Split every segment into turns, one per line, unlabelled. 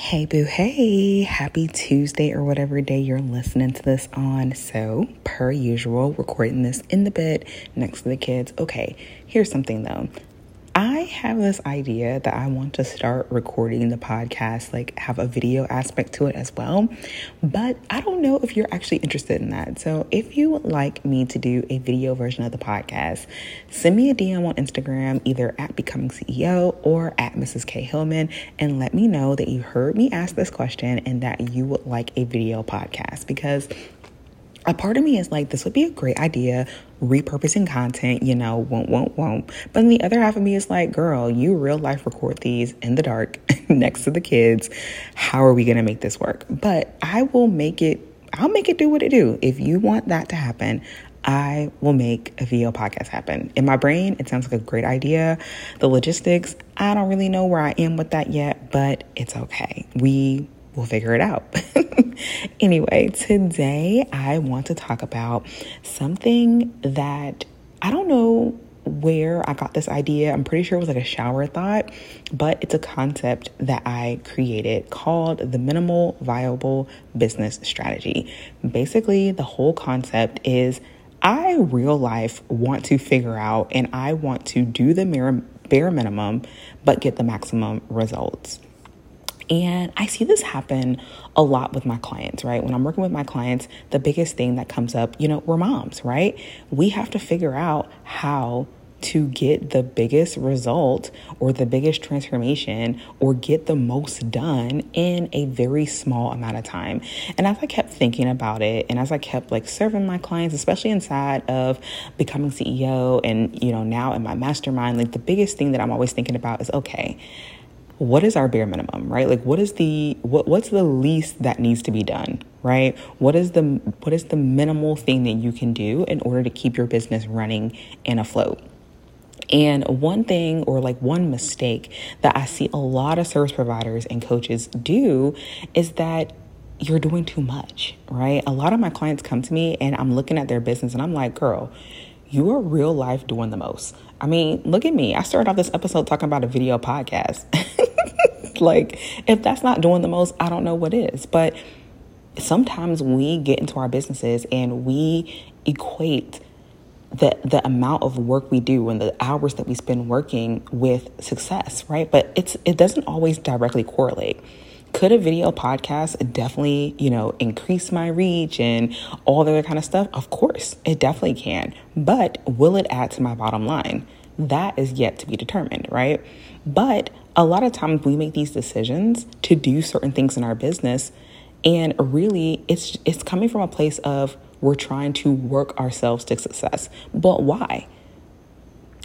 Hey, boo, hey, happy Tuesday or whatever day you're listening to this on. So, per usual, recording this in the bed next to the kids. Okay, here's something though. I have this idea that I want to start recording the podcast, like have a video aspect to it as well. But I don't know if you're actually interested in that. So if you would like me to do a video version of the podcast, send me a DM on Instagram, either at Becoming CEO or at Mrs. K Hillman, and let me know that you heard me ask this question and that you would like a video podcast because a part of me is like, this would be a great idea, repurposing content, you know, won't, won't, won't. But then the other half of me is like, girl, you real life record these in the dark next to the kids. How are we going to make this work? But I will make it, I'll make it do what it do. If you want that to happen, I will make a video podcast happen. In my brain, it sounds like a great idea. The logistics, I don't really know where I am with that yet, but it's okay. We will figure it out. anyway, today I want to talk about something that I don't know where I got this idea. I'm pretty sure it was like a shower thought, but it's a concept that I created called the minimal viable business strategy. Basically, the whole concept is I real life want to figure out and I want to do the bare minimum but get the maximum results. And I see this happen a lot with my clients, right? When I'm working with my clients, the biggest thing that comes up, you know, we're moms, right? We have to figure out how to get the biggest result or the biggest transformation or get the most done in a very small amount of time. And as I kept thinking about it and as I kept like serving my clients, especially inside of becoming CEO and, you know, now in my mastermind, like the biggest thing that I'm always thinking about is okay, what is our bare minimum right like what is the what what's the least that needs to be done right what is the what is the minimal thing that you can do in order to keep your business running and afloat and one thing or like one mistake that I see a lot of service providers and coaches do is that you're doing too much, right? A lot of my clients come to me and I'm looking at their business and I'm like, girl, you are real life doing the most. I mean, look at me. I started off this episode talking about a video podcast. like, if that's not doing the most, I don't know what is. But sometimes we get into our businesses and we equate the the amount of work we do and the hours that we spend working with success, right? But it's it doesn't always directly correlate. Could a video podcast definitely, you know, increase my reach and all the other kind of stuff? Of course, it definitely can. But will it add to my bottom line? That is yet to be determined, right? But a lot of times we make these decisions to do certain things in our business and really it's it's coming from a place of we're trying to work ourselves to success. But why?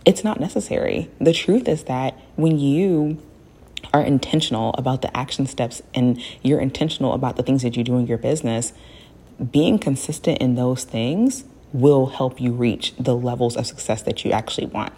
It's not necessary. The truth is that when you are intentional about the action steps and you're intentional about the things that you do in your business, being consistent in those things will help you reach the levels of success that you actually want.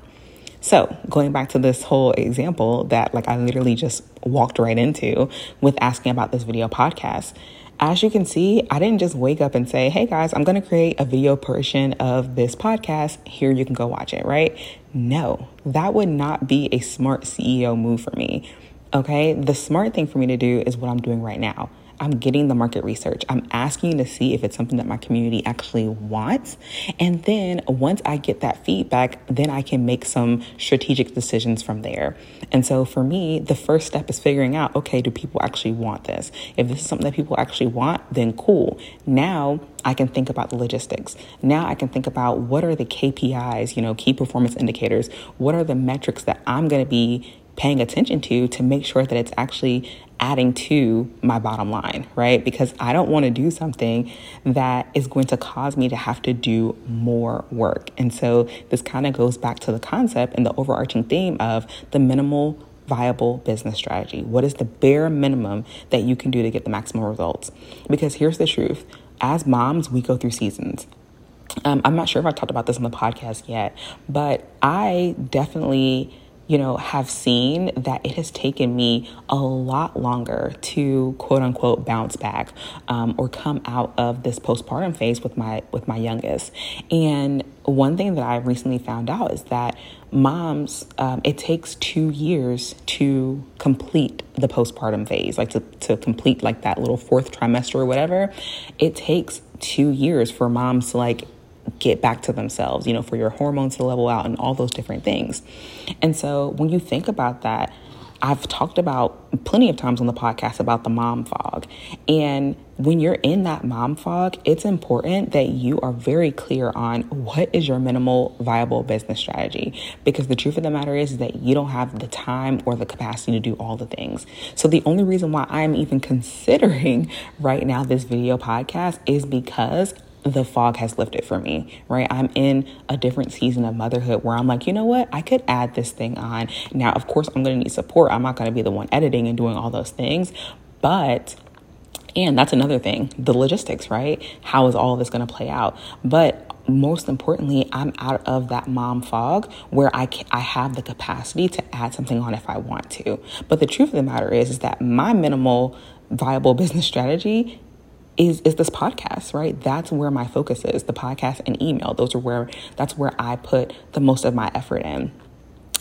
So, going back to this whole example that like I literally just walked right into with asking about this video podcast, as you can see, I didn't just wake up and say, hey guys, I'm going to create a video portion of this podcast. Here you can go watch it, right? No, that would not be a smart CEO move for me. Okay. The smart thing for me to do is what I'm doing right now. I'm getting the market research. I'm asking to see if it's something that my community actually wants. And then once I get that feedback, then I can make some strategic decisions from there. And so for me, the first step is figuring out okay, do people actually want this? If this is something that people actually want, then cool. Now I can think about the logistics. Now I can think about what are the KPIs, you know, key performance indicators. What are the metrics that I'm going to be paying attention to to make sure that it's actually adding to my bottom line, right? Because I don't want to do something that is going to cause me to have to do more work. And so this kind of goes back to the concept and the overarching theme of the minimal viable business strategy. What is the bare minimum that you can do to get the maximum results? Because here's the truth as moms, we go through seasons. Um, I'm not sure if I talked about this on the podcast yet, but I definitely you know, have seen that it has taken me a lot longer to quote unquote bounce back um, or come out of this postpartum phase with my with my youngest. And one thing that I recently found out is that moms, um, it takes two years to complete the postpartum phase, like to, to complete like that little fourth trimester or whatever. It takes two years for moms to like get back to themselves, you know, for your hormones to level out and all those different things. And so when you think about that, I've talked about plenty of times on the podcast about the mom fog. And when you're in that mom fog, it's important that you are very clear on what is your minimal viable business strategy. Because the truth of the matter is, that you don't have the time or the capacity to do all the things. So the only reason why I'm even considering right now this video podcast is because the fog has lifted for me, right? I'm in a different season of motherhood where I'm like, you know what? I could add this thing on. Now, of course, I'm going to need support. I'm not going to be the one editing and doing all those things, but and that's another thing, the logistics, right? How is all this going to play out? But most importantly, I'm out of that mom fog where I can, I have the capacity to add something on if I want to. But the truth of the matter is, is that my minimal viable business strategy is is this podcast, right? That's where my focus is. The podcast and email. Those are where that's where I put the most of my effort in.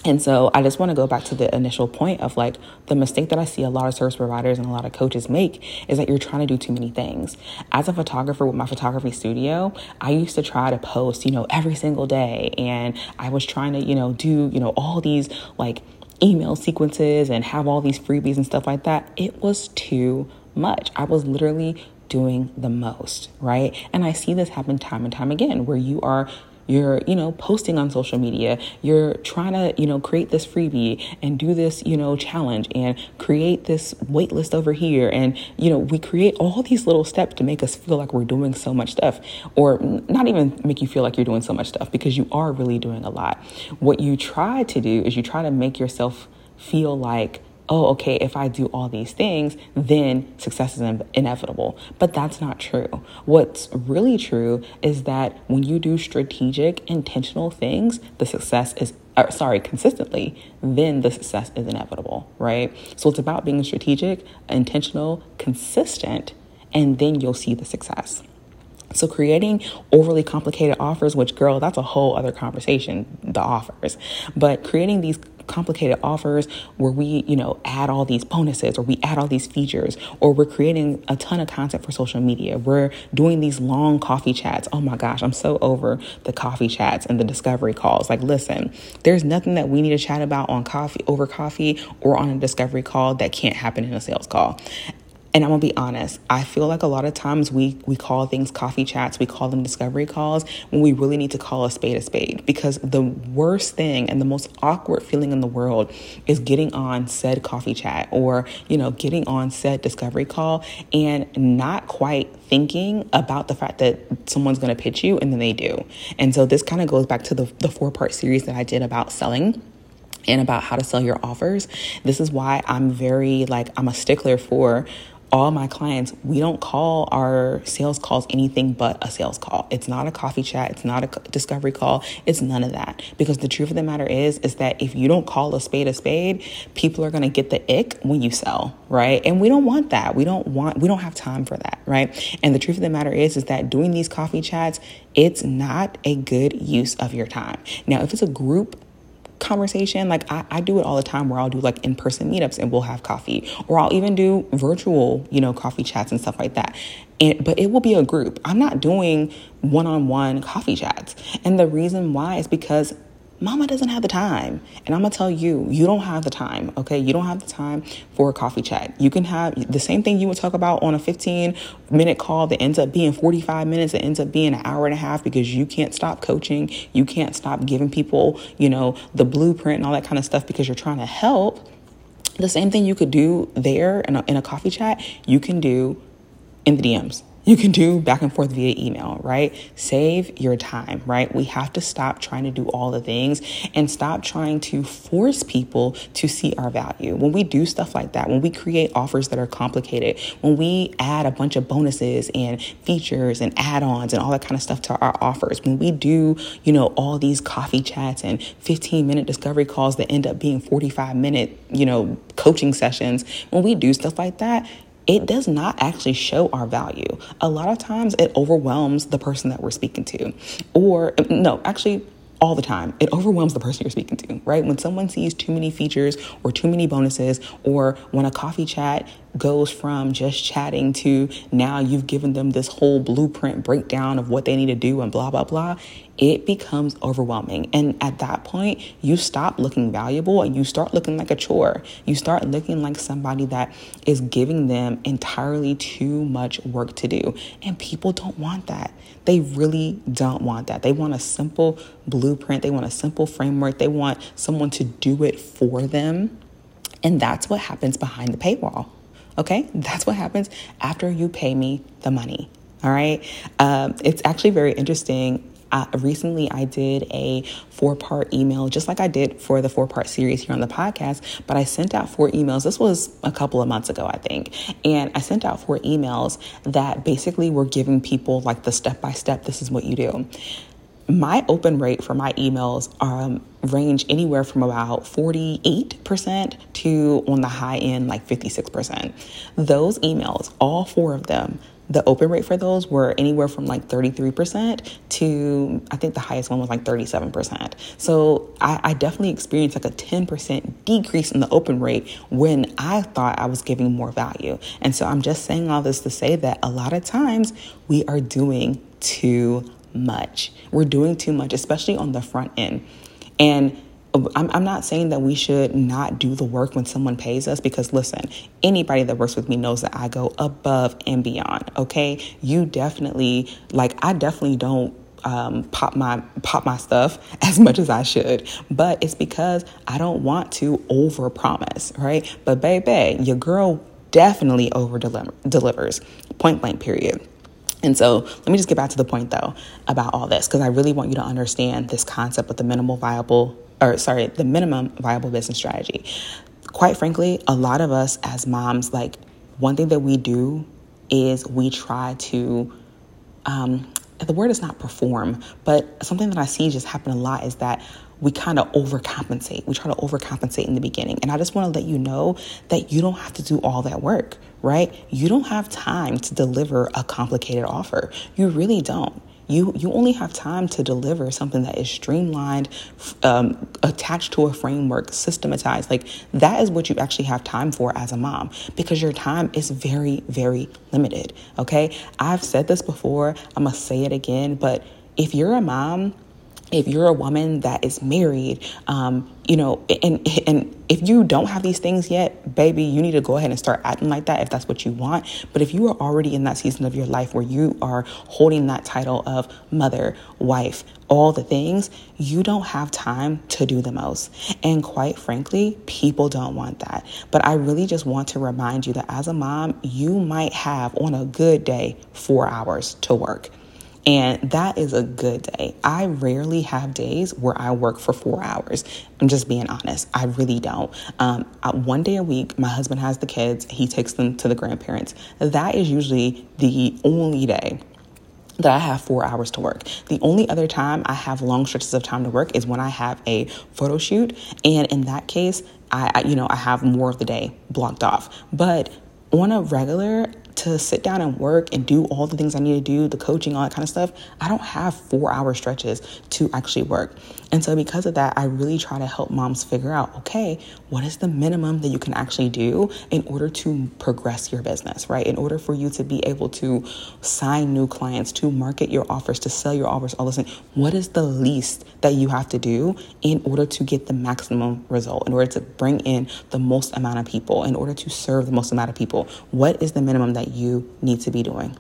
And so I just want to go back to the initial point of like the mistake that I see a lot of service providers and a lot of coaches make is that you're trying to do too many things. As a photographer with my photography studio, I used to try to post, you know, every single day and I was trying to, you know, do, you know, all these like email sequences and have all these freebies and stuff like that. It was too much. I was literally doing the most, right? And I see this happen time and time again where you are you're you know posting on social media you're trying to you know create this freebie and do this you know challenge and create this waitlist over here and you know we create all these little steps to make us feel like we're doing so much stuff or not even make you feel like you're doing so much stuff because you are really doing a lot what you try to do is you try to make yourself feel like oh, okay, if I do all these things, then success is in- inevitable. But that's not true. What's really true is that when you do strategic, intentional things, the success is, or, sorry, consistently, then the success is inevitable, right? So it's about being strategic, intentional, consistent, and then you'll see the success. So creating overly complicated offers, which girl, that's a whole other conversation, the offers. But creating these complicated offers where we, you know, add all these bonuses or we add all these features or we're creating a ton of content for social media. We're doing these long coffee chats. Oh my gosh, I'm so over the coffee chats and the discovery calls. Like, listen, there's nothing that we need to chat about on coffee over coffee or on a discovery call that can't happen in a sales call. And I'm gonna be honest, I feel like a lot of times we we call things coffee chats, we call them discovery calls when we really need to call a spade a spade. Because the worst thing and the most awkward feeling in the world is getting on said coffee chat or, you know, getting on said discovery call and not quite thinking about the fact that someone's gonna pitch you and then they do. And so this kind of goes back to the, the four-part series that I did about selling and about how to sell your offers. This is why I'm very like I'm a stickler for all my clients, we don't call our sales calls anything but a sales call. It's not a coffee chat, it's not a discovery call, it's none of that. Because the truth of the matter is is that if you don't call a spade a spade, people are going to get the ick when you sell, right? And we don't want that. We don't want we don't have time for that, right? And the truth of the matter is is that doing these coffee chats, it's not a good use of your time. Now, if it's a group conversation. Like I, I do it all the time where I'll do like in person meetups and we'll have coffee, or I'll even do virtual, you know, coffee chats and stuff like that. And, but it will be a group. I'm not doing one on one coffee chats. And the reason why is because mama doesn't have the time. And I'm gonna tell you, you don't have the time, okay? You don't have the time for a coffee chat. You can have the same thing you would talk about on a 15 minute call that ends up being 45 minutes, that ends up being an hour and a half because you can't stop coaching. You can't stop giving people, you know, the blueprint and all that kind of stuff because you're trying to help. The same thing you could do there in a, in a coffee chat, you can do in the DMs you can do back and forth via email, right? Save your time, right? We have to stop trying to do all the things and stop trying to force people to see our value. When we do stuff like that, when we create offers that are complicated, when we add a bunch of bonuses and features and add-ons and all that kind of stuff to our offers, when we do, you know, all these coffee chats and 15 minute discovery calls that end up being 45 minute, you know, coaching sessions, when we do stuff like that, it does not actually show our value. A lot of times it overwhelms the person that we're speaking to. Or, no, actually, all the time. It overwhelms the person you're speaking to, right? When someone sees too many features or too many bonuses, or when a coffee chat goes from just chatting to now you've given them this whole blueprint breakdown of what they need to do and blah, blah, blah, it becomes overwhelming. And at that point, you stop looking valuable and you start looking like a chore. You start looking like somebody that is giving them entirely too much work to do. And people don't want that. They really don't want that. They want a simple blueprint, they want a simple framework, they want someone to do it for them. And that's what happens behind the paywall. Okay? That's what happens after you pay me the money. All right. Um, it's actually very interesting uh, recently I did a four part email, just like I did for the four part series here on the podcast, but I sent out four emails. This was a couple of months ago, I think. And I sent out four emails that basically were giving people like the step by step, this is what you do my open rate for my emails um, range anywhere from about 48% to on the high end like 56%. Those emails, all four of them, the open rate for those were anywhere from like 33% to I think the highest one was like 37%. So I, I, definitely experienced like a 10% decrease in the open rate when I thought I was giving more value. And so I'm just saying all this to say that a lot of times we are doing too much. We're doing too much, especially on the front end. And I'm, I'm not saying that we should not do the work when someone pays us because listen, anybody that works with me knows that I go above and beyond. Okay. You definitely, like, I definitely don't um, pop my pop my stuff as much as I should, but it's because I don't want to over promise, right? But baby, your girl definitely over delivers. Point blank. Period. And so let me just get back to the point though about all this because I really want you to understand this concept of the minimal viable or sorry, the minimum viable business strategy. Quite frankly, a lot of us as moms, like one thing that we do is we try to, um, the word is not perform, but something that I see just happen a lot is that we kind of overcompensate. We try to overcompensate in the beginning. And I just want to let you know that you don't have to do all that work, right? You don't have time to deliver a complicated offer. You really don't. You you only have time to deliver something that is streamlined, um, attached to a framework, systematized. Like that is what you actually have time for as a mom because your time is very very limited. Okay, I've said this before. I'm gonna say it again, but if you're a mom if you're a woman that is married, um, you know, and and if you don't have these things yet, baby, you need to go ahead and start acting like that if that's what you want. But if you are already in that season of your life where you are holding that title of mother, wife, all the things, you don't have time to do the most. And quite frankly, people don't want that. But I really just want to remind you that as a mom, you might have on a good day four hours to work. And that is a good day. I rarely have days where I work for four hours. I'm just being honest. I really don't. Um, one day a week, my husband has the kids, he takes them to the grandparents. That is usually the only day that I have four hours to work. The only other time I have long stretches of time to work is when I have a photo shoot. And in that case, I, I you know, I have more of the day blocked off. But on a regular, to sit down and work and do all the things I need to do, the coaching, all that kind of stuff, I don't have four hour stretches to actually work. And so, because of that, I really try to help moms figure out okay, what is the minimum that you can actually do in order to progress your business, right? In order for you to be able to sign new clients, to market your offers, to sell your offers, all this, thing, what is the least that you have to do in order to get the maximum result, in order to bring in the most amount of people, in order to serve the most amount of people? What is the minimum that you need to be doing?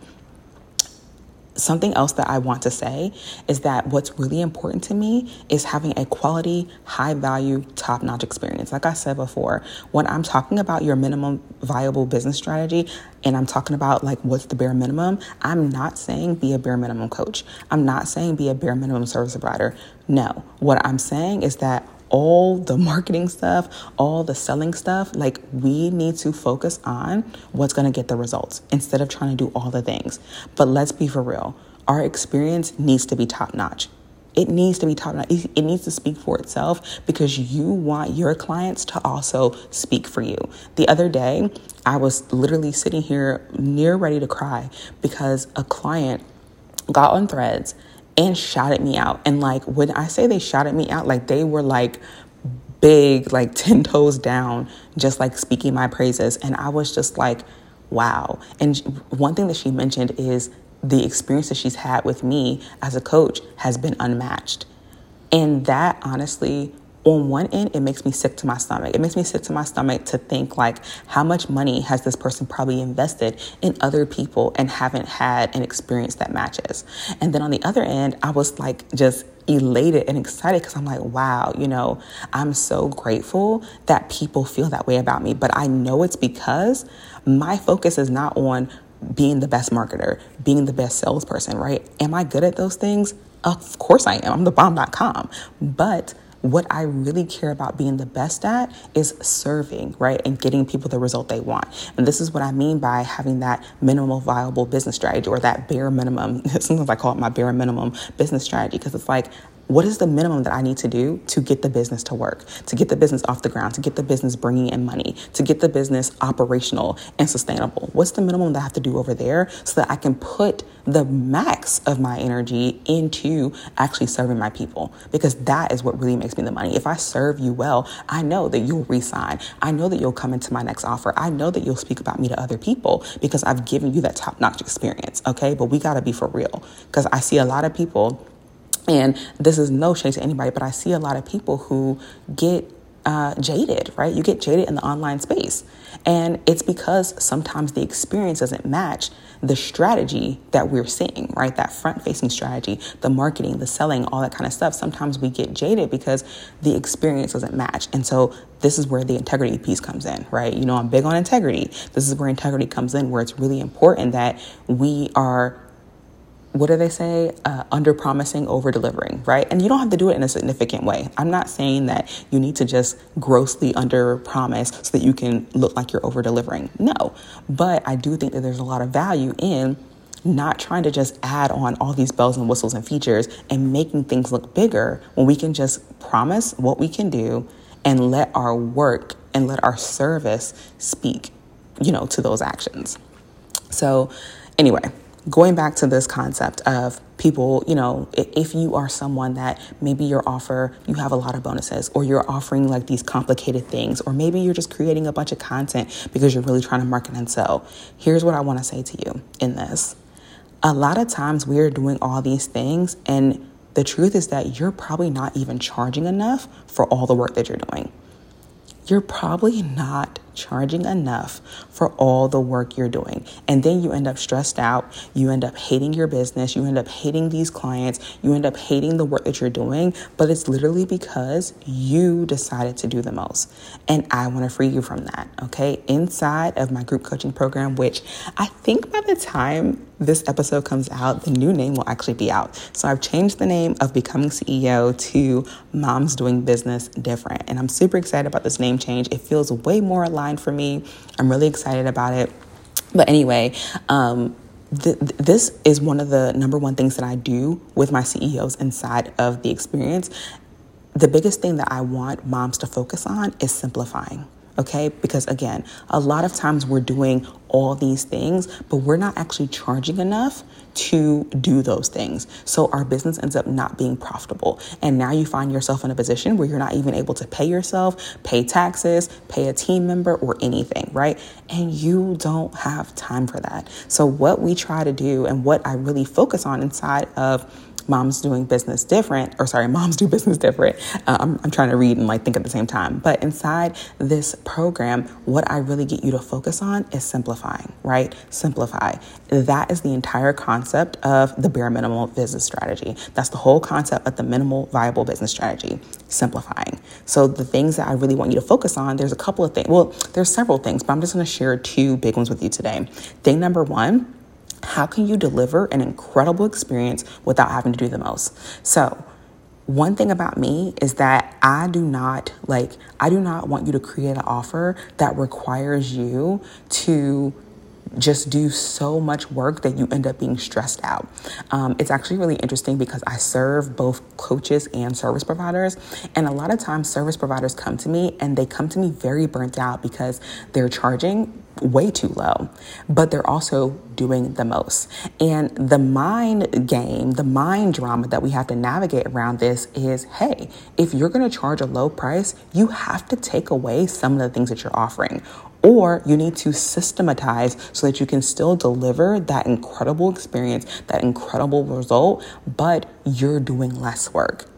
Something else that I want to say is that what's really important to me is having a quality, high value, top notch experience. Like I said before, when I'm talking about your minimum viable business strategy and I'm talking about like what's the bare minimum, I'm not saying be a bare minimum coach. I'm not saying be a bare minimum service provider. No, what I'm saying is that all the marketing stuff, all the selling stuff, like we need to focus on what's going to get the results instead of trying to do all the things. But let's be for real. Our experience needs to be top notch. It needs to be top notch. It needs to speak for itself because you want your clients to also speak for you. The other day, I was literally sitting here near ready to cry because a client got on Threads and shouted me out. And like when I say they shouted me out, like they were like big, like 10 toes down, just like speaking my praises. And I was just like, wow. And one thing that she mentioned is the experience that she's had with me as a coach has been unmatched. And that honestly on one end, it makes me sick to my stomach. It makes me sick to my stomach to think like how much money has this person probably invested in other people and haven't had an experience that matches. And then on the other end, I was like just elated and excited because I'm like, wow, you know, I'm so grateful that people feel that way about me. But I know it's because my focus is not on being the best marketer, being the best salesperson, right? Am I good at those things? Of course I am. I'm the bomb.com. But what I really care about being the best at is serving, right? And getting people the result they want. And this is what I mean by having that minimal viable business strategy or that bare minimum. Sometimes I call it my bare minimum business strategy because it's like what is the minimum that I need to do to get the business to work, to get the business off the ground, to get the business bringing in money, to get the business operational and sustainable? What's the minimum that I have to do over there so that I can put the max of my energy into actually serving my people? Because that is what really makes me the money. If I serve you well, I know that you'll resign. I know that you'll come into my next offer. I know that you'll speak about me to other people because I've given you that top notch experience. Okay. But we got to be for real because I see a lot of people and this is no shade to anybody, but I see a lot of people who get uh, jaded, right? You get jaded in the online space. And it's because sometimes the experience doesn't match the strategy that we're seeing, right? That front facing strategy, the marketing, the selling, all that kind of stuff. Sometimes we get jaded because the experience doesn't match. And so this is where the integrity piece comes in, right? You know, I'm big on integrity. This is where integrity comes in, where it's really important that we are what do they say? Uh, under promising, over delivering, right? And you don't have to do it in a significant way. I'm not saying that you need to just grossly under promise so that you can look like you're over delivering. No. But I do think that there's a lot of value in not trying to just add on all these bells and whistles and features and making things look bigger when we can just promise what we can do and let our work and let our service speak, you know, to those actions. So, anyway, going back to this concept of people, you know, if you are someone that maybe your offer, you have a lot of bonuses, or you're offering like these complicated things, or maybe you're just creating a bunch of content because you're really trying to market and sell. Here's what I want to say to you in this. A lot of times we are doing all these things, and the truth is that you're probably not even charging enough for all the work that you're doing. You're probably not charging enough for all the work you're doing. And then you end up stressed out. You end up hating your business. You end up hating these clients. You end up hating the work that you're doing. But it's literally because you decided to do the most. And I want to free you from that. Okay. Inside of my group coaching program, which I think by the time this episode comes out, the new name will actually be out. So I've changed the name of Becoming CEO to Moms Doing Business Different. And I'm super excited about this name change. It feels way more for me. I'm really excited about it. But anyway, um, th- this is one of the number one things that I do with my CEOs inside of the experience. The biggest thing that I want moms to focus on is simplifying. okay? Because again, a lot of times we're doing all these things, but we're not actually charging enough to do those things. So our business ends up not being profitable. And now you find yourself in a position where you're not even able to pay yourself, pay taxes, pay a team member, or anything, right? And you don't have time for that. So, what we try to do and what I really focus on inside of moms doing business different, or sorry, moms do business different. Uh, I'm, I'm trying to read and like think at the same time. But inside this program, what I really get you to focus on is simplifying, right? Simplify. That is the entire concept of the bare minimal business strategy. That's the whole concept of the minimal viable business strategy, simplifying. So the things that I really want you to focus on, there's a couple of things. Well, there's several things, but I'm just going to share two big ones with you today. Thing number one, how can you deliver an incredible experience without having to do the most? So, one thing about me is that I do not like, I do not want you to create an offer that requires you to just do so much work that you end up being stressed out. Um, it's actually really interesting because I serve both coaches and service providers. And a lot of times, service providers come to me and they come to me very burnt out because they're charging way too low, but they're also doing the most. And the mind game, the mind drama that we have to navigate around this is hey, if you're going to charge a low price, you have to take away some of the things that you're offering. Or you need to systematize so that you can still deliver that incredible experience, that incredible result, but you're doing less work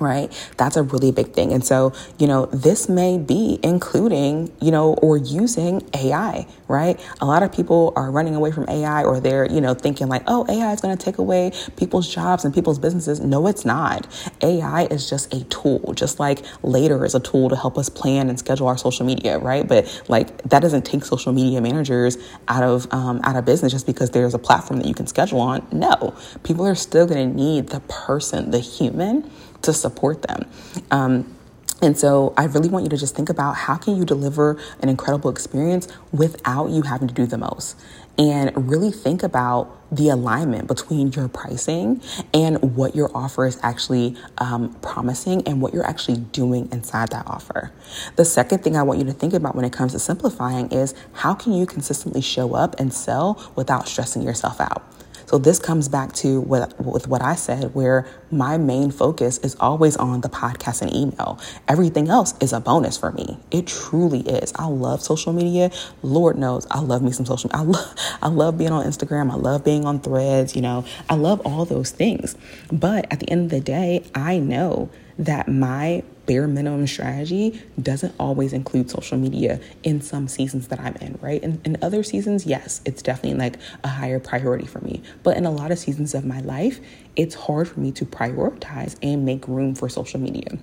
right? That's a really big thing. And so, you know, this may be including, you know, or using AI, right? A lot of people are running away from AI or they're, you know, thinking like, oh, AI is going to take away people's jobs and people's businesses. No, it's not. AI is just a tool, just like Later is a tool to help us plan and schedule our social media, right? But like that doesn't take social media managers out of um, out of business just because there's a platform that you can schedule on. No, people are still going to need the person, the human to support them. Um, and so I really want you to just think about how can you deliver an incredible experience without you having to do the most. And really think about the alignment between your pricing and what your offer is actually um, promising and what you're actually doing inside that offer. The second thing I want you to think about when it comes to simplifying is how can you consistently show up and sell without stressing yourself out? So this comes back to what, with what I said, where my main focus is always on the podcast and email. Everything else is a bonus for me. It truly is. I love social media. Lord knows I love me some social. I love I love being on Instagram. I love being on Threads. You know, I love all those things. But at the end of the day, I know that my bare minimum strategy doesn't always include social media in some seasons that I'm in, right? In, in other seasons, yes, it's definitely like a higher priority for me. But in a lot of seasons of my life, it's hard for me to prioritize and make room for social media.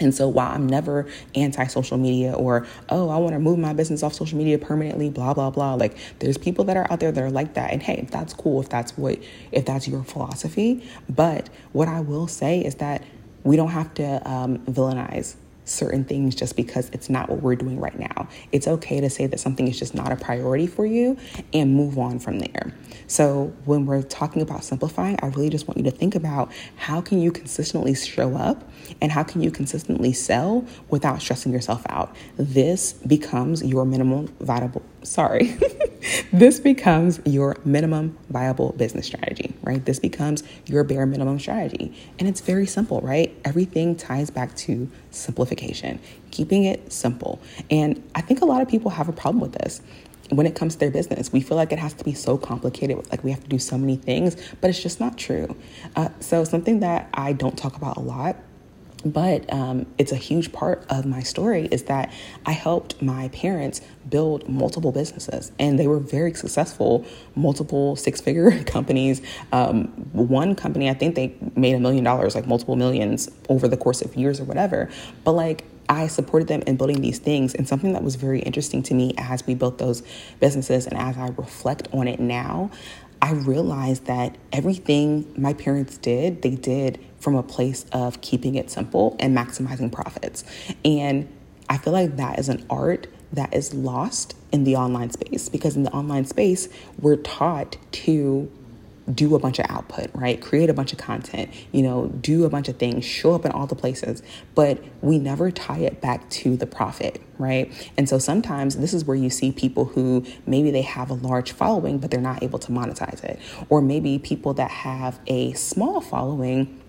And so while I'm never anti social media or, oh, I want to move my business off social media permanently, blah, blah, blah, like there's people that are out there that are like that. And hey, that's cool if that's what, if that's your philosophy. But what I will say is that we don't have to um, villainize certain things just because it's not what we're doing right now. It's okay to say that something is just not a priority for you and move on from there. So, when we're talking about simplifying, I really just want you to think about how can you consistently show up and how can you consistently sell without stressing yourself out. This becomes your minimum viable sorry. this becomes your minimum viable business strategy, right? This becomes your bare minimum strategy. And it's very simple, right? Everything ties back to simplification, keeping it simple. And I think a lot of people have a problem with this when it comes to their business. We feel like it has to be so complicated, like we have to do so many things, but it's just not true. Uh, so, something that I don't talk about a lot but um, it's a huge part of my story is that I helped my parents build multiple businesses and they were very successful, multiple six figure companies. Um, one company, I think they made a million dollars, like multiple millions over the course of years or whatever. But like, I supported them in building these things. And something that was very interesting to me as we built those businesses and as I reflect on it now, I realized that everything my parents did, they did from a place of keeping it simple and maximizing profits. And I feel like that is an art that is lost in the online space because in the online space, we're taught to do a bunch of output, right? Create a bunch of content, you know, do a bunch of things, show up in all the places, but we never tie it back to the profit, right? And so sometimes this is where you see people who maybe they have a large following, but they're not able to monetize it. Or maybe people that have a small following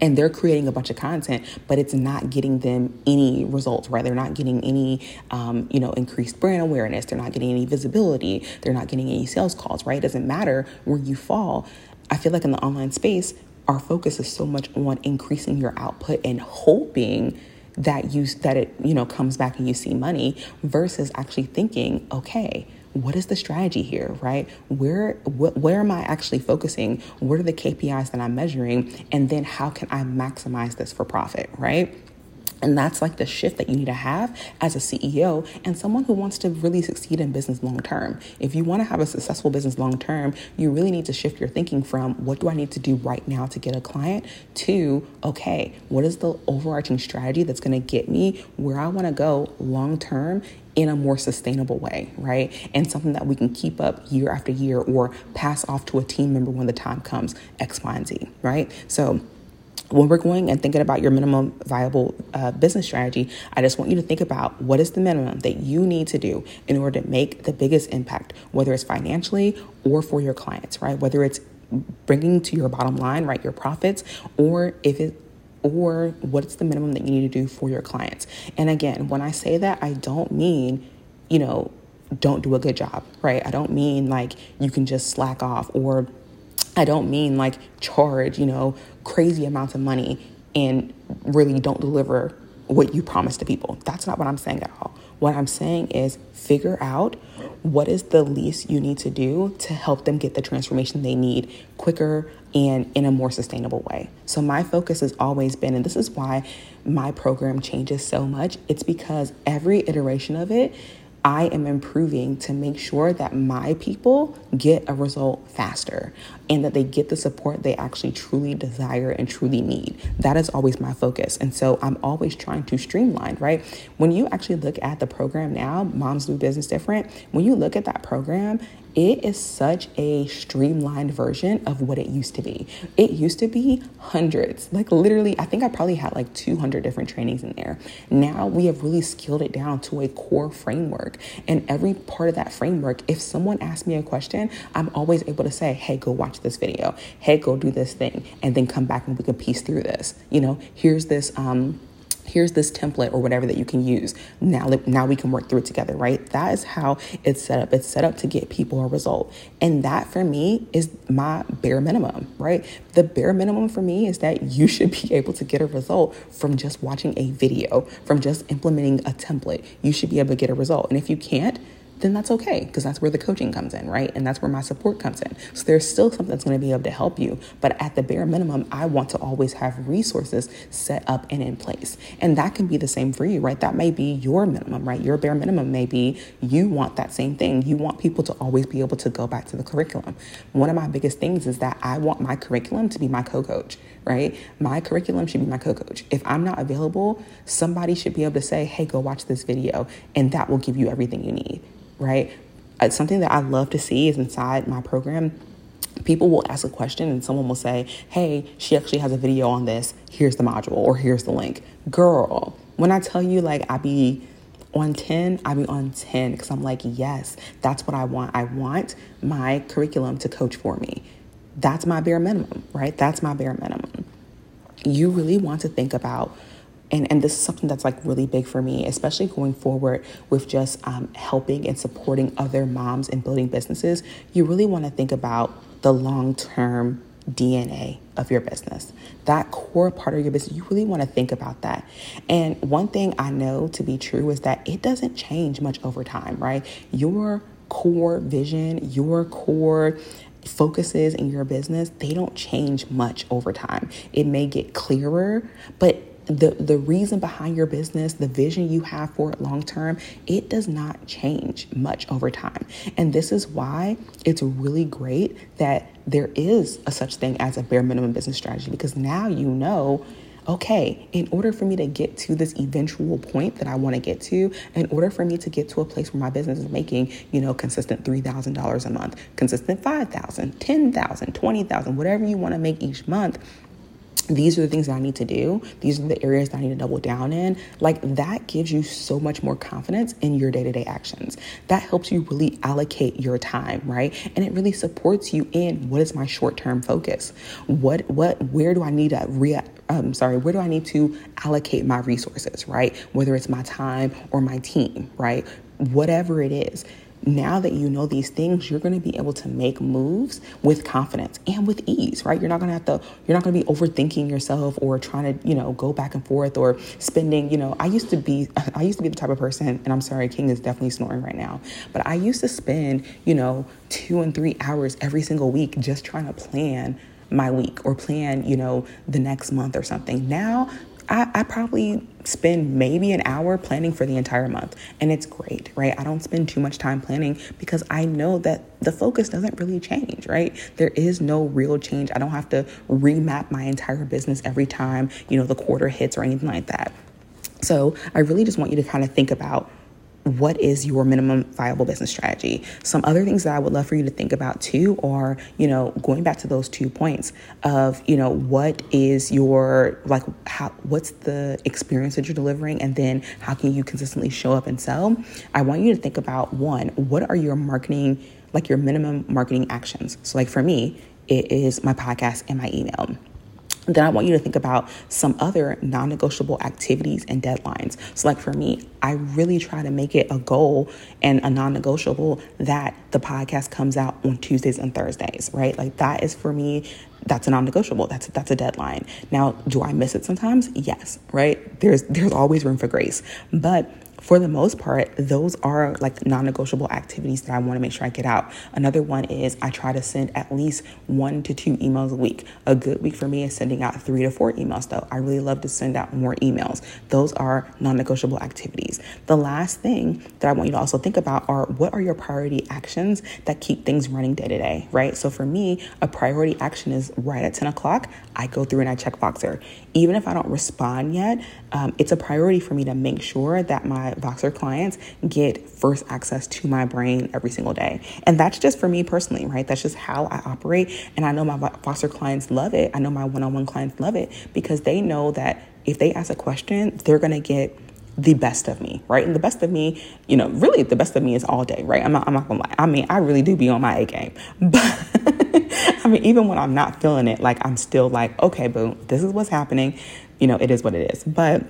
and they're creating a bunch of content but it's not getting them any results right? They're not getting any um, you know increased brand awareness. They're not getting any visibility. They're not getting any sales calls right? It doesn't matter where you fall. I feel like in the online space our focus is so much on increasing your output and hoping that you that it you know comes back and you see money versus actually thinking okay what is the strategy here, right? Where wh- where am I actually focusing? What are the KPIs that I'm measuring? And then how can I maximize this for profit, right? And that's like the shift that you need to have as a CEO and someone who wants to really succeed in business long term. If you want to have a successful business long term, you really need to shift your thinking from what do I need to do right now to get a client to, okay, what is the overarching strategy that's going to get me where I want to go long term in a more sustainable way, right? And something that we can keep up year after year or pass off to a team member when the time comes, X, Y, and Z, right? So, when we're going and thinking about your minimum viable uh, business strategy, I just want you to think about what is the minimum that you need to do in order to make the biggest impact, whether it's financially or for your clients, right? Whether it's bringing to your bottom line, right, your profits, or if it or what's the minimum that you need to do for your clients. And again, when I say that, I don't mean, you know, don't do a good job, right? I don't mean like you can just slack off or I don't mean like charge, you know, crazy amounts of money and really don't deliver what you promise to people. That's not what I'm saying at all. What I'm saying is figure out what is the least you need to do to help them get the transformation they need quicker and in a more sustainable way. So, my focus has always been, and this is why my program changes so much, it's because every iteration of it I am improving to make sure that my people get a result faster and that they get the support they actually truly desire and truly need. That is always my focus. And so I'm always trying to streamline, right? When you actually look at the program now, Moms Do Business Different, when you look at that program, it is such a streamlined version of what it used to be. It used to be hundreds, like literally, I think I probably had like 200 different trainings in there. Now we have really scaled it down to a core framework. And every part of that framework, if someone asks me a question, I'm always able to say, hey, go watch this video. Hey, go do this thing. And then come back and we can piece through this. You know, here's this, um, here's this template or whatever that you can use. Now now we can work through it together right? That is how it's set up. It's set up to get people a result. And that for me is my bare minimum right? The bare minimum for me is that you should be able to get a result from just watching a video from just implementing a template. You should be able to get a result. And if you can't then that's okay because that's where the coaching comes in, right? And that's where my support comes in. So there's still something that's going to be able to help you. But at the bare minimum, I want to always have resources set up and in place. And that can be the same for you, right? That may be your minimum, right? Your bare minimum may be you want that same thing. You want people to always be able to go back to the curriculum. One of my biggest things is that I want my curriculum to be my co coach, right? My curriculum should be my co coach. If I'm not available, somebody should be able to say, hey, go watch this video, and that will give you everything you need right? It's something that I love to see is inside my program. People will ask a question and someone will say, Hey, she actually has a video on this. Here's the module or here's the link. Girl, when I tell you, like, I be on 10, I be on 10 because I'm like, yes, that's what I want. I want my curriculum to coach for me. That's my bare minimum, right? That's my bare minimum. You really want to think about and, and this is something that's like really big for me, especially going forward with just um, helping and supporting other moms and building businesses. You really want to think about the long term DNA of your business, that core part of your business. You really want to think about that. And one thing I know to be true is that it doesn't change much over time, right? Your core vision, your core focuses in your business, they don't change much over time. It may get clearer, but the the reason behind your business, the vision you have for it long term, it does not change much over time. And this is why it's really great that there is a such thing as a bare minimum business strategy because now you know okay, in order for me to get to this eventual point that I want to get to, in order for me to get to a place where my business is making, you know, consistent $3,000 a month, consistent 5,000, 10,000, 20,000, whatever you want to make each month, these are the things that I need to do. These are the areas that I need to double down in. Like that gives you so much more confidence in your day to day actions. That helps you really allocate your time, right? And it really supports you in what is my short term focus? What, what, where do I need to re, um, sorry, where do I need to allocate my resources, right? Whether it's my time or my team, right? Whatever it is now that you know these things, you're going to be able to make moves with confidence and with ease, right? You're not going to have to, you're not going to be overthinking yourself or trying to, you know, go back and forth or spending, you know, I used to be, I used to be the type of person, and I'm sorry, King is definitely snoring right now, but I used to spend, you know, two and three hours every single week just trying to plan my week or plan, you know, the next month or something. Now I, I, probably spend maybe an hour planning for the entire month, and it's great, right? I don't spend too much time planning because I know that the focus doesn't really change, right? There is no real change. I don't have to remap my entire business every time, you know, the quarter hits or anything like that. So I really just want you to kind of think about what is your minimum viable business strategy? Some other things that I would love for you to think about too are, you know, going back to those two points of, you know, what is your like how what's the experience that you're delivering and then how can you consistently show up and sell? I want you to think about one, what are your marketing like your minimum marketing actions? So like for me, it is my podcast and my email then I want you to think about some other non negotiable activities and deadlines. So, like for me, I really try to make it a goal and a non negotiable that the podcast comes out on Tuesdays and Thursdays, right? Like that is for me. That's a non-negotiable. That's that's a deadline. Now, do I miss it sometimes? Yes, right. There's there's always room for grace, but for the most part, those are like non negotiable activities that I want to make sure I get out. Another one is I try to send at least one to two emails a week. A good week for me is sending out three to four emails, though. I really love to send out more emails. Those are non negotiable activities. The last thing that I want you to also think about are what are your priority actions that keep things running day to day, right? So for me, a priority action is right at 10 o'clock, I go through and I check Voxer. Even if I don't respond yet, um, it's a priority for me to make sure that my Voxer clients get first access to my brain every single day. And that's just for me personally, right? That's just how I operate. And I know my Voxer clients love it. I know my one on one clients love it because they know that if they ask a question, they're going to get the best of me, right? And the best of me, you know, really the best of me is all day, right? I'm not, I'm not gonna lie. I mean, I really do be on my A game, but I mean, even when I'm not feeling it, like I'm still like, okay, boom, this is what's happening. You know, it is what it is. But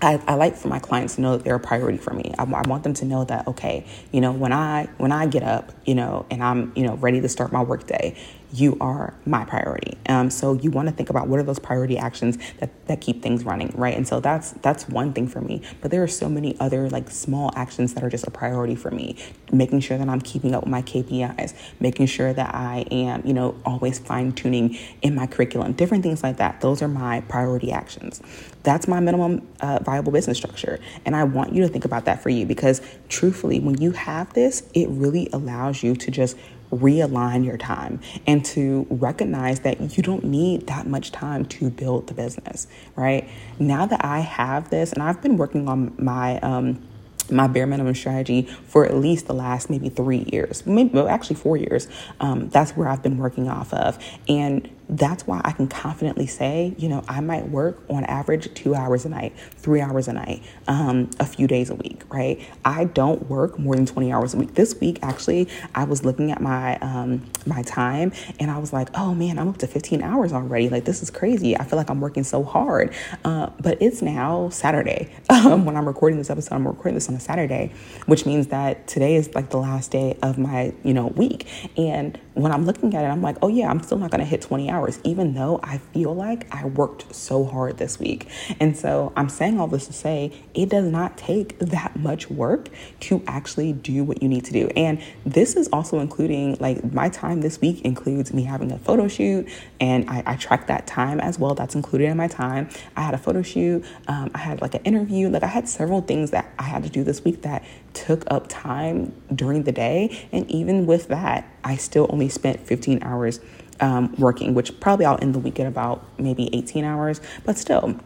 I, I, like for my clients to know that they're a priority for me. I, I, want them to know that okay, you know, when I when I get up, you know, and I'm you know ready to start my workday, you are my priority. Um, so you want to think about what are those priority actions that, that keep things running, right? And so that's that's one thing for me. But there are so many other like small actions that are just a priority for me. Making sure that I'm keeping up with my KPIs, making sure that I am, you know, always fine tuning in my curriculum, different things like that. Those are my priority actions. That's my minimum uh, viable business structure. And I want you to think about that for you because truthfully, when you have this, it really allows you to just realign your time and to recognize that you don't need that much time to build the business, right? Now that I have this, and I've been working on my, um, my bare minimum strategy for at least the last maybe three years, maybe well, actually four years. Um, that's where I've been working off of, and that's why I can confidently say, you know, I might work on average two hours a night, three hours a night, um, a few days a week, right? I don't work more than 20 hours a week. This week, actually, I was looking at my um, my time and I was like, oh man, I'm up to 15 hours already. Like, this is crazy. I feel like I'm working so hard. Uh, but it's now Saturday. Um, when I'm recording this episode, I'm recording this on a Saturday, which means that today is like the last day of my, you know, week. And when I'm looking at it, I'm like, oh yeah, I'm still not going to hit 20 hours, even though I feel like I worked so hard this week. And so I'm saying all this to say it does not take that much work to actually do what you need to do. And this is also including like my time this week includes me having a photo shoot, and I, I track that time as well. That's included in my time. I had a photo shoot, um, I had like an interview, like I had several things that I had to do this week that took up time during the day. And even with that, I still only spent 15 hours um, working, which probably I'll end the week at about maybe 18 hours, but still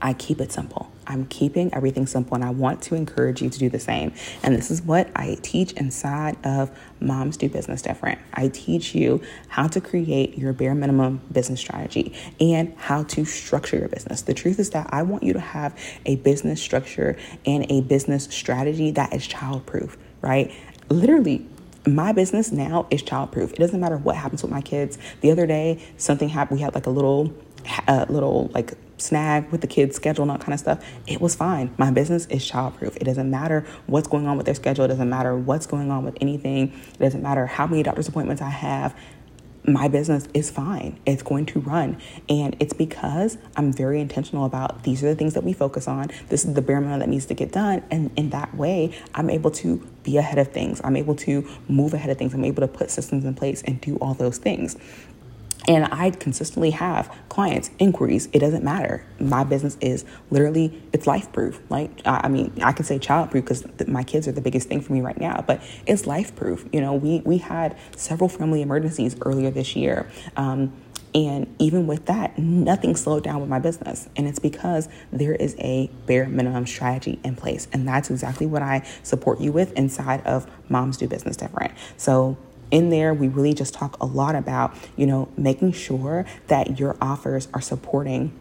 I keep it simple. I'm keeping everything simple and I want to encourage you to do the same. And this is what I teach inside of Moms Do Business Different. I teach you how to create your bare minimum business strategy and how to structure your business. The truth is that I want you to have a business structure and a business strategy that is childproof, right? Literally, my business now is childproof. It doesn't matter what happens with my kids. The other day, something happened. We had like a little, a little like snag with the kids' schedule and all kind of stuff. It was fine. My business is childproof. It doesn't matter what's going on with their schedule. It doesn't matter what's going on with anything. It doesn't matter how many doctor's appointments I have my business is fine. It's going to run. And it's because I'm very intentional about these are the things that we focus on. This is the bare minimum that needs to get done. And in that way, I'm able to be ahead of things. I'm able to move ahead of things. I'm able to put systems in place and do all those things. And I consistently have clients, inquiries. It doesn't matter. My business is literally, it's life proof. Like, I mean, I can say child proof because my kids are the biggest thing for me right now, but it's life proof. You know, we, we had several family emergencies earlier this year. Um, and even with that, nothing slowed down with my business. And it's because there is a bare minimum strategy in place. And that's exactly what I support you with inside of Moms Do Business Different. So in there, we really just talk a lot about, you know, making sure that your offers are supporting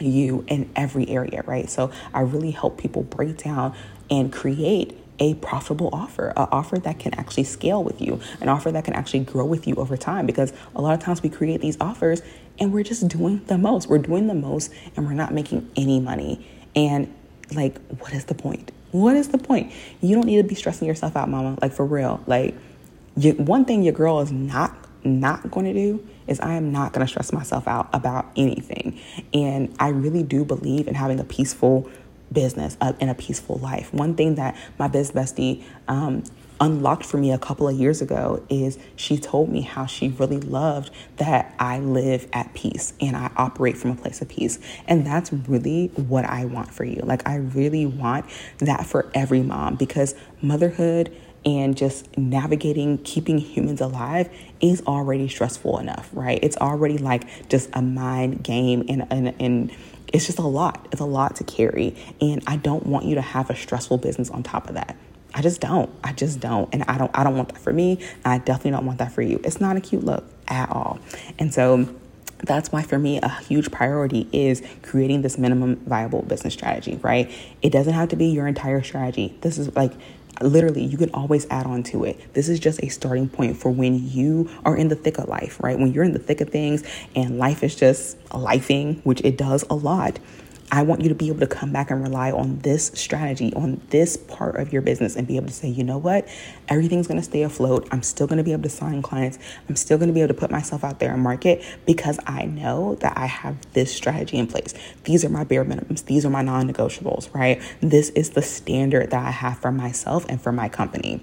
you in every area, right? So I really help people break down and create a profitable offer, an offer that can actually scale with you, an offer that can actually grow with you over time. Because a lot of times we create these offers and we're just doing the most. We're doing the most and we're not making any money. And like, what is the point? What is the point? You don't need to be stressing yourself out, mama. Like, for real. Like, you, one thing your girl is not not going to do is I am not going to stress myself out about anything. And I really do believe in having a peaceful business uh, and a peaceful life. One thing that my biz bestie um, unlocked for me a couple of years ago is she told me how she really loved that I live at peace and I operate from a place of peace. And that's really what I want for you. Like, I really want that for every mom because motherhood and just navigating keeping humans alive is already stressful enough, right? It's already like just a mind game and and, and it's just a lot. It's a lot to carry. And I don't want you to have a stressful business on top of that. I just don't. I just don't. And I don't I don't want that for me. I definitely don't want that for you. It's not a cute look at all. And so that's why for me a huge priority is creating this minimum viable business strategy right it doesn't have to be your entire strategy this is like literally you can always add on to it. This is just a starting point for when you are in the thick of life right? When you're in the thick of things and life is just lifing which it does a lot I want you to be able to come back and rely on this strategy, on this part of your business, and be able to say, you know what? Everything's going to stay afloat. I'm still going to be able to sign clients. I'm still going to be able to put myself out there and market because I know that I have this strategy in place. These are my bare minimums. These are my non negotiables, right? This is the standard that I have for myself and for my company.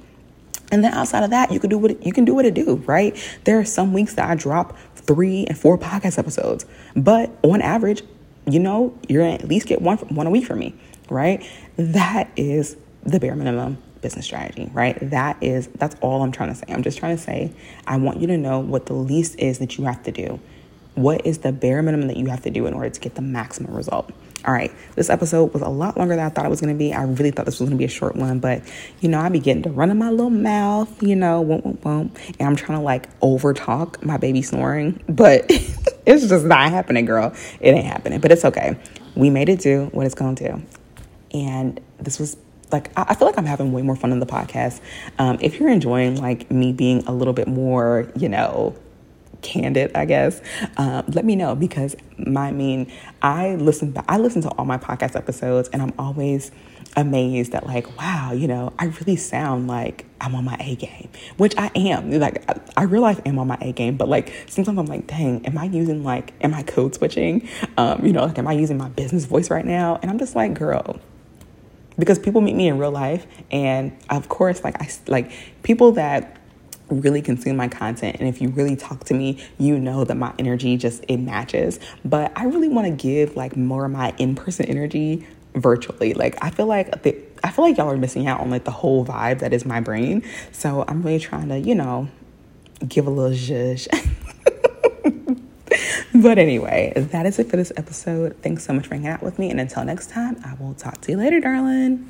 And then outside of that, you can do what you can do what it do, right? There are some weeks that I drop three and four podcast episodes, but on average, you know, you're gonna at least get one one a week from me, right? That is the bare minimum business strategy, right? That is that's all I'm trying to say. I'm just trying to say I want you to know what the least is that you have to do. What is the bare minimum that you have to do in order to get the maximum result? All right, this episode was a lot longer than I thought it was going to be. I really thought this was going to be a short one, but you know, I be getting to running my little mouth, you know, won't, won't, won't, and I'm trying to like over talk my baby snoring, but it's just not happening, girl. It ain't happening, but it's okay. We made it do what it's going to, and this was like I feel like I'm having way more fun on the podcast. Um, if you're enjoying like me being a little bit more, you know, candid, I guess, um, let me know because my I mean I listen I listen to all my podcast episodes and I'm always amazed that like wow you know I really sound like I'm on my A game which I am. Like I, I realize I'm on my A game but like sometimes I'm like dang am I using like am I code switching? Um, you know like am I using my business voice right now? And I'm just like girl because people meet me in real life and of course like I like people that really consume my content and if you really talk to me you know that my energy just it matches but i really want to give like more of my in-person energy virtually like i feel like the, i feel like y'all are missing out on like the whole vibe that is my brain so i'm really trying to you know give a little zhuzh but anyway, that is it for this episode. Thanks so much for hanging out with me. And until next time, I will talk to you later, darling.